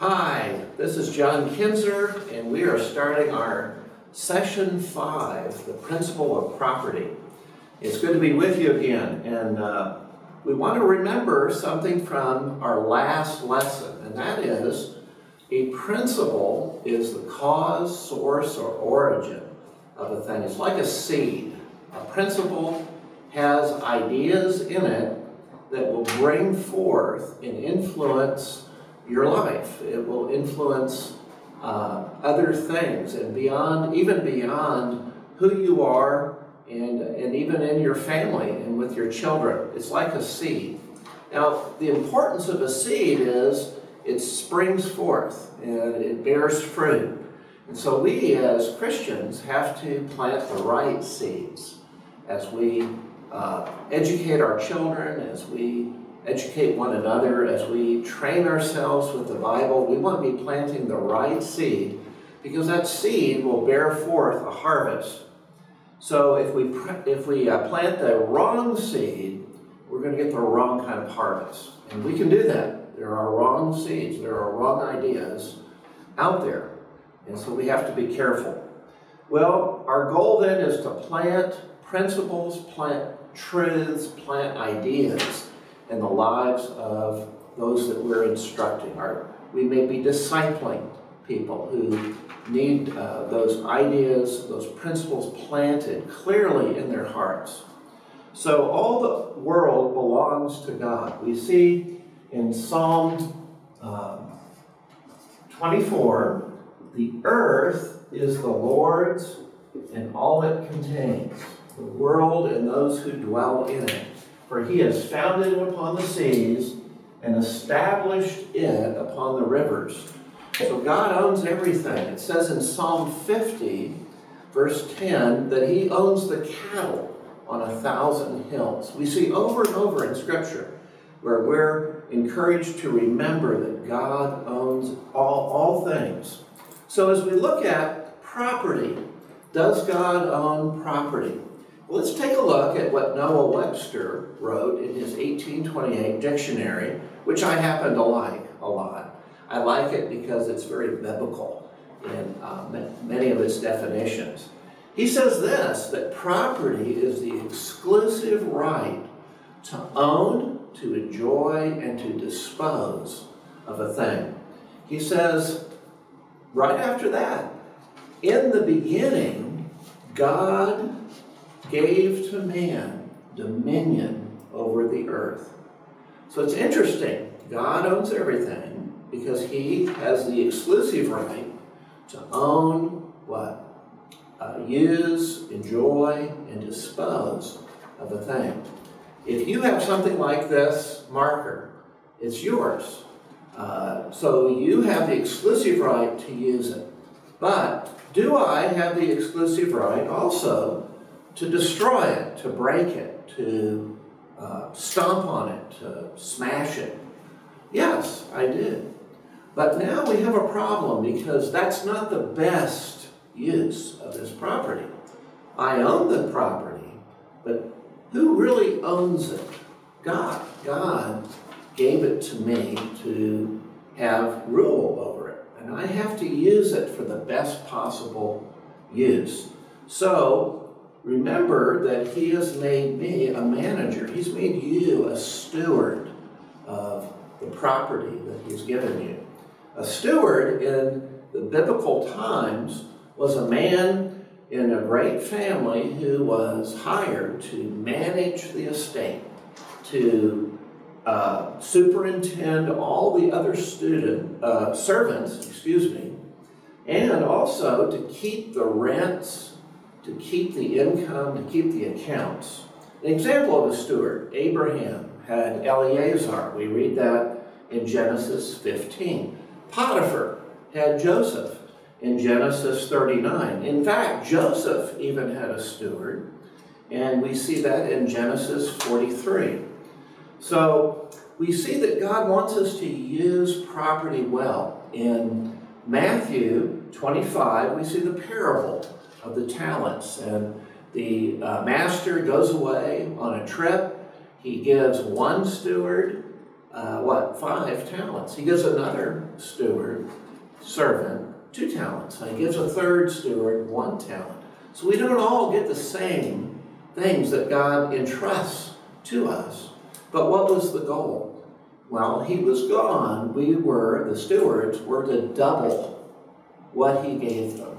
Hi, this is John Kinzer, and we are starting our session five, the principle of property. It's good to be with you again, and uh, we want to remember something from our last lesson, and that is a principle is the cause, source, or origin of a thing. It's like a seed. A principle has ideas in it that will bring forth and influence your life. It will influence uh, other things and beyond, even beyond who you are and, and even in your family and with your children. It's like a seed. Now, the importance of a seed is it springs forth and it bears fruit. And so we as Christians have to plant the right seeds as we uh, educate our children, as we educate one another, as we train ourselves with the Bible. We want to be planting the right seed because that seed will bear forth a harvest. So if we, if we uh, plant the wrong seed, we're going to get the wrong kind of harvest. And we can do that. There are wrong seeds, there are wrong ideas out there. And so we have to be careful. Well, our goal then is to plant principles, plant truths, plant ideas in the lives of those that we're instructing. Our, we may be discipling people who need uh, those ideas, those principles planted clearly in their hearts. So all the world belongs to God. We see in Psalm um, 24 the earth is the Lord's and all it contains, the world and those who dwell in it. For he has founded it upon the seas and established it upon the rivers. So God owns everything. It says in Psalm 50, verse 10, that he owns the cattle on a thousand hills. We see over and over in Scripture where we're encouraged to remember that God owns all, all things. So as we look at property, does God own property? Let's take a look at what Noah Webster wrote in his 1828 dictionary, which I happen to like a lot. I like it because it's very biblical in uh, many of its definitions. He says this that property is the exclusive right to own, to enjoy, and to dispose of a thing. He says, right after that, in the beginning, God gave to man dominion over the earth. So it's interesting. God owns everything because he has the exclusive right to own what? Uh, use, enjoy, and dispose of a thing. If you have something like this marker, it's yours. Uh, so you have the exclusive right to use it. But do I have the exclusive right also to destroy it, to break it, to uh, stomp on it, to smash it? Yes, I did. But now we have a problem because that's not the best use of this property. I own the property, but who really owns it? God. God gave it to me to have rule over it. And I have to use it for the best possible use. So remember that He has made me a manager, He's made you a steward of the property that He's given you. A steward in the biblical times was a man in a great family who was hired to manage the estate, to uh, superintend all the other student uh, servants, excuse me, and also to keep the rents, to keep the income, to keep the accounts. An example of a steward, Abraham had Eleazar. We read that in Genesis 15. Potiphar had Joseph in Genesis 39. In fact, Joseph even had a steward, and we see that in Genesis 43. So we see that God wants us to use property well. In Matthew 25, we see the parable of the talents. And the uh, master goes away on a trip. He gives one steward uh, what, five talents. He gives another steward, servant, two talents. And he gives a third steward one talent. So we don't all get the same things that God entrusts to us. But what was the goal? Well, he was gone. We were, the stewards, were to double what he gave them.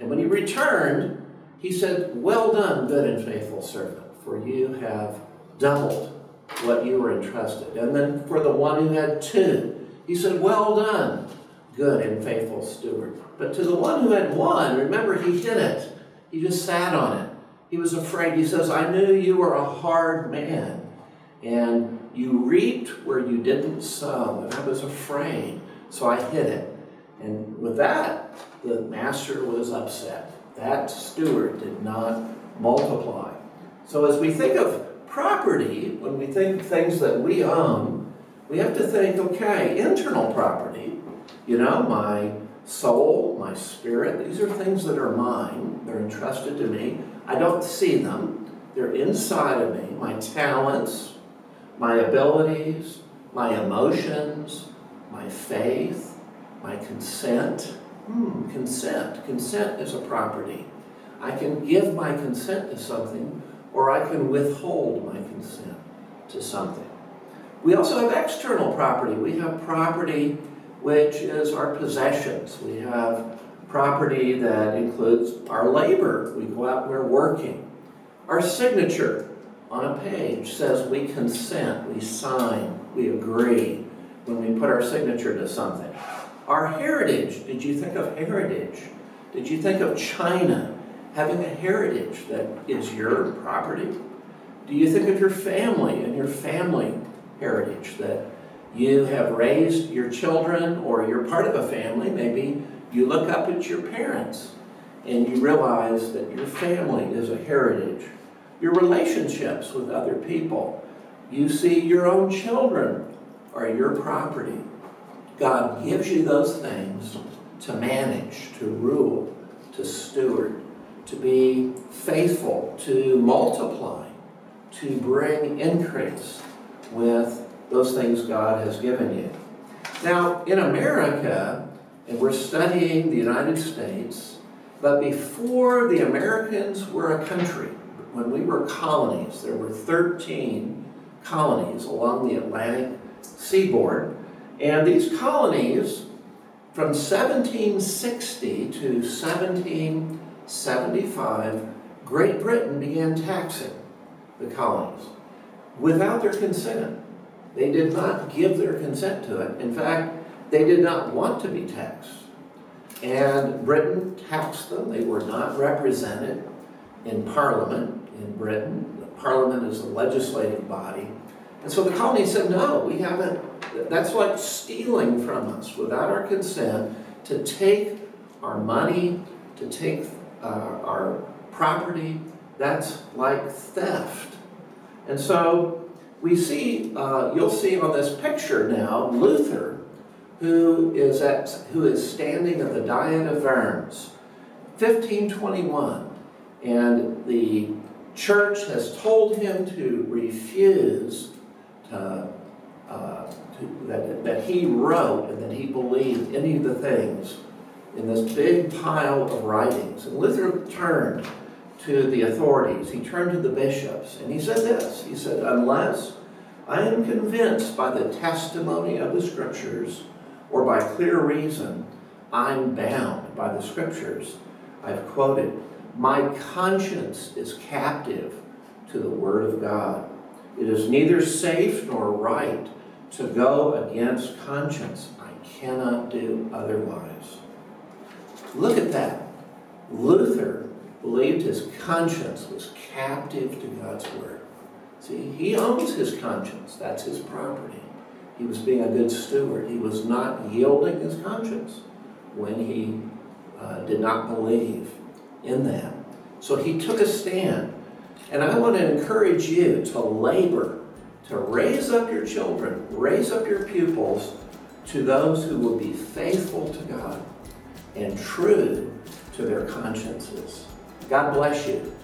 And when he returned, he said, Well done, good and faithful servant, for you have doubled what you were entrusted. And then for the one who had two, he said, Well done, good and faithful steward. But to the one who had one, remember, he hid it. He just sat on it. He was afraid. He says, I knew you were a hard man, and you reaped where you didn't sow. And I was afraid, so I hid it. And with that, the master was upset. That steward did not multiply. So as we think of property, when we think of things that we own, we have to think, okay, internal property, you know, my soul, my spirit, these are things that are mine. They're entrusted to me. I don't see them. They're inside of me. My talents, my abilities, my emotions, my faith, my consent. Hmm, consent. Consent is a property. I can give my consent to something or I can withhold my consent to something. We also have external property. We have property which is our possessions. We have property that includes our labor. We go out and we're working. Our signature on a page says we consent, we sign, we agree when we put our signature to something. Our heritage, did you think of heritage? Did you think of China having a heritage that is your property? Do you think of your family and your family heritage that you have raised your children or you're part of a family? Maybe you look up at your parents and you realize that your family is a heritage. Your relationships with other people. You see your own children are your property. God gives you those things to manage, to rule, to steward to be faithful, to multiply, to bring increase with those things God has given you. Now, in America, and we're studying the United States, but before the Americans were a country, when we were colonies, there were 13 colonies along the Atlantic seaboard, and these colonies from 1760 to 1775, Great Britain began taxing the colonies without their consent. They did not give their consent to it. In fact, they did not want to be taxed. And Britain taxed them. They were not represented in Parliament in Britain. The Parliament is a legislative body. And so the colonies said, no, we haven't. That's like stealing from us without our consent to take our money, to take uh, our property, that's like theft. And so we see, uh, you'll see on this picture now, Luther, who is, at, who is standing at the Diet of Worms, 1521. And the church has told him to refuse to, uh, that, that he wrote and that he believed any of the things in this big pile of writings. And Luther turned to the authorities, he turned to the bishops, and he said this He said, Unless I am convinced by the testimony of the scriptures or by clear reason, I'm bound by the scriptures. I've quoted, My conscience is captive to the word of God. It is neither safe nor right to go against conscience. I cannot do otherwise. Look at that. Luther believed his conscience was captive to God's word. See, he owns his conscience. That's his property. He was being a good steward. He was not yielding his conscience when he uh, did not believe in that. So he took a stand. And I want to encourage you to labor, to raise up your children, raise up your pupils to those who will be faithful to God and true to their consciences. God bless you.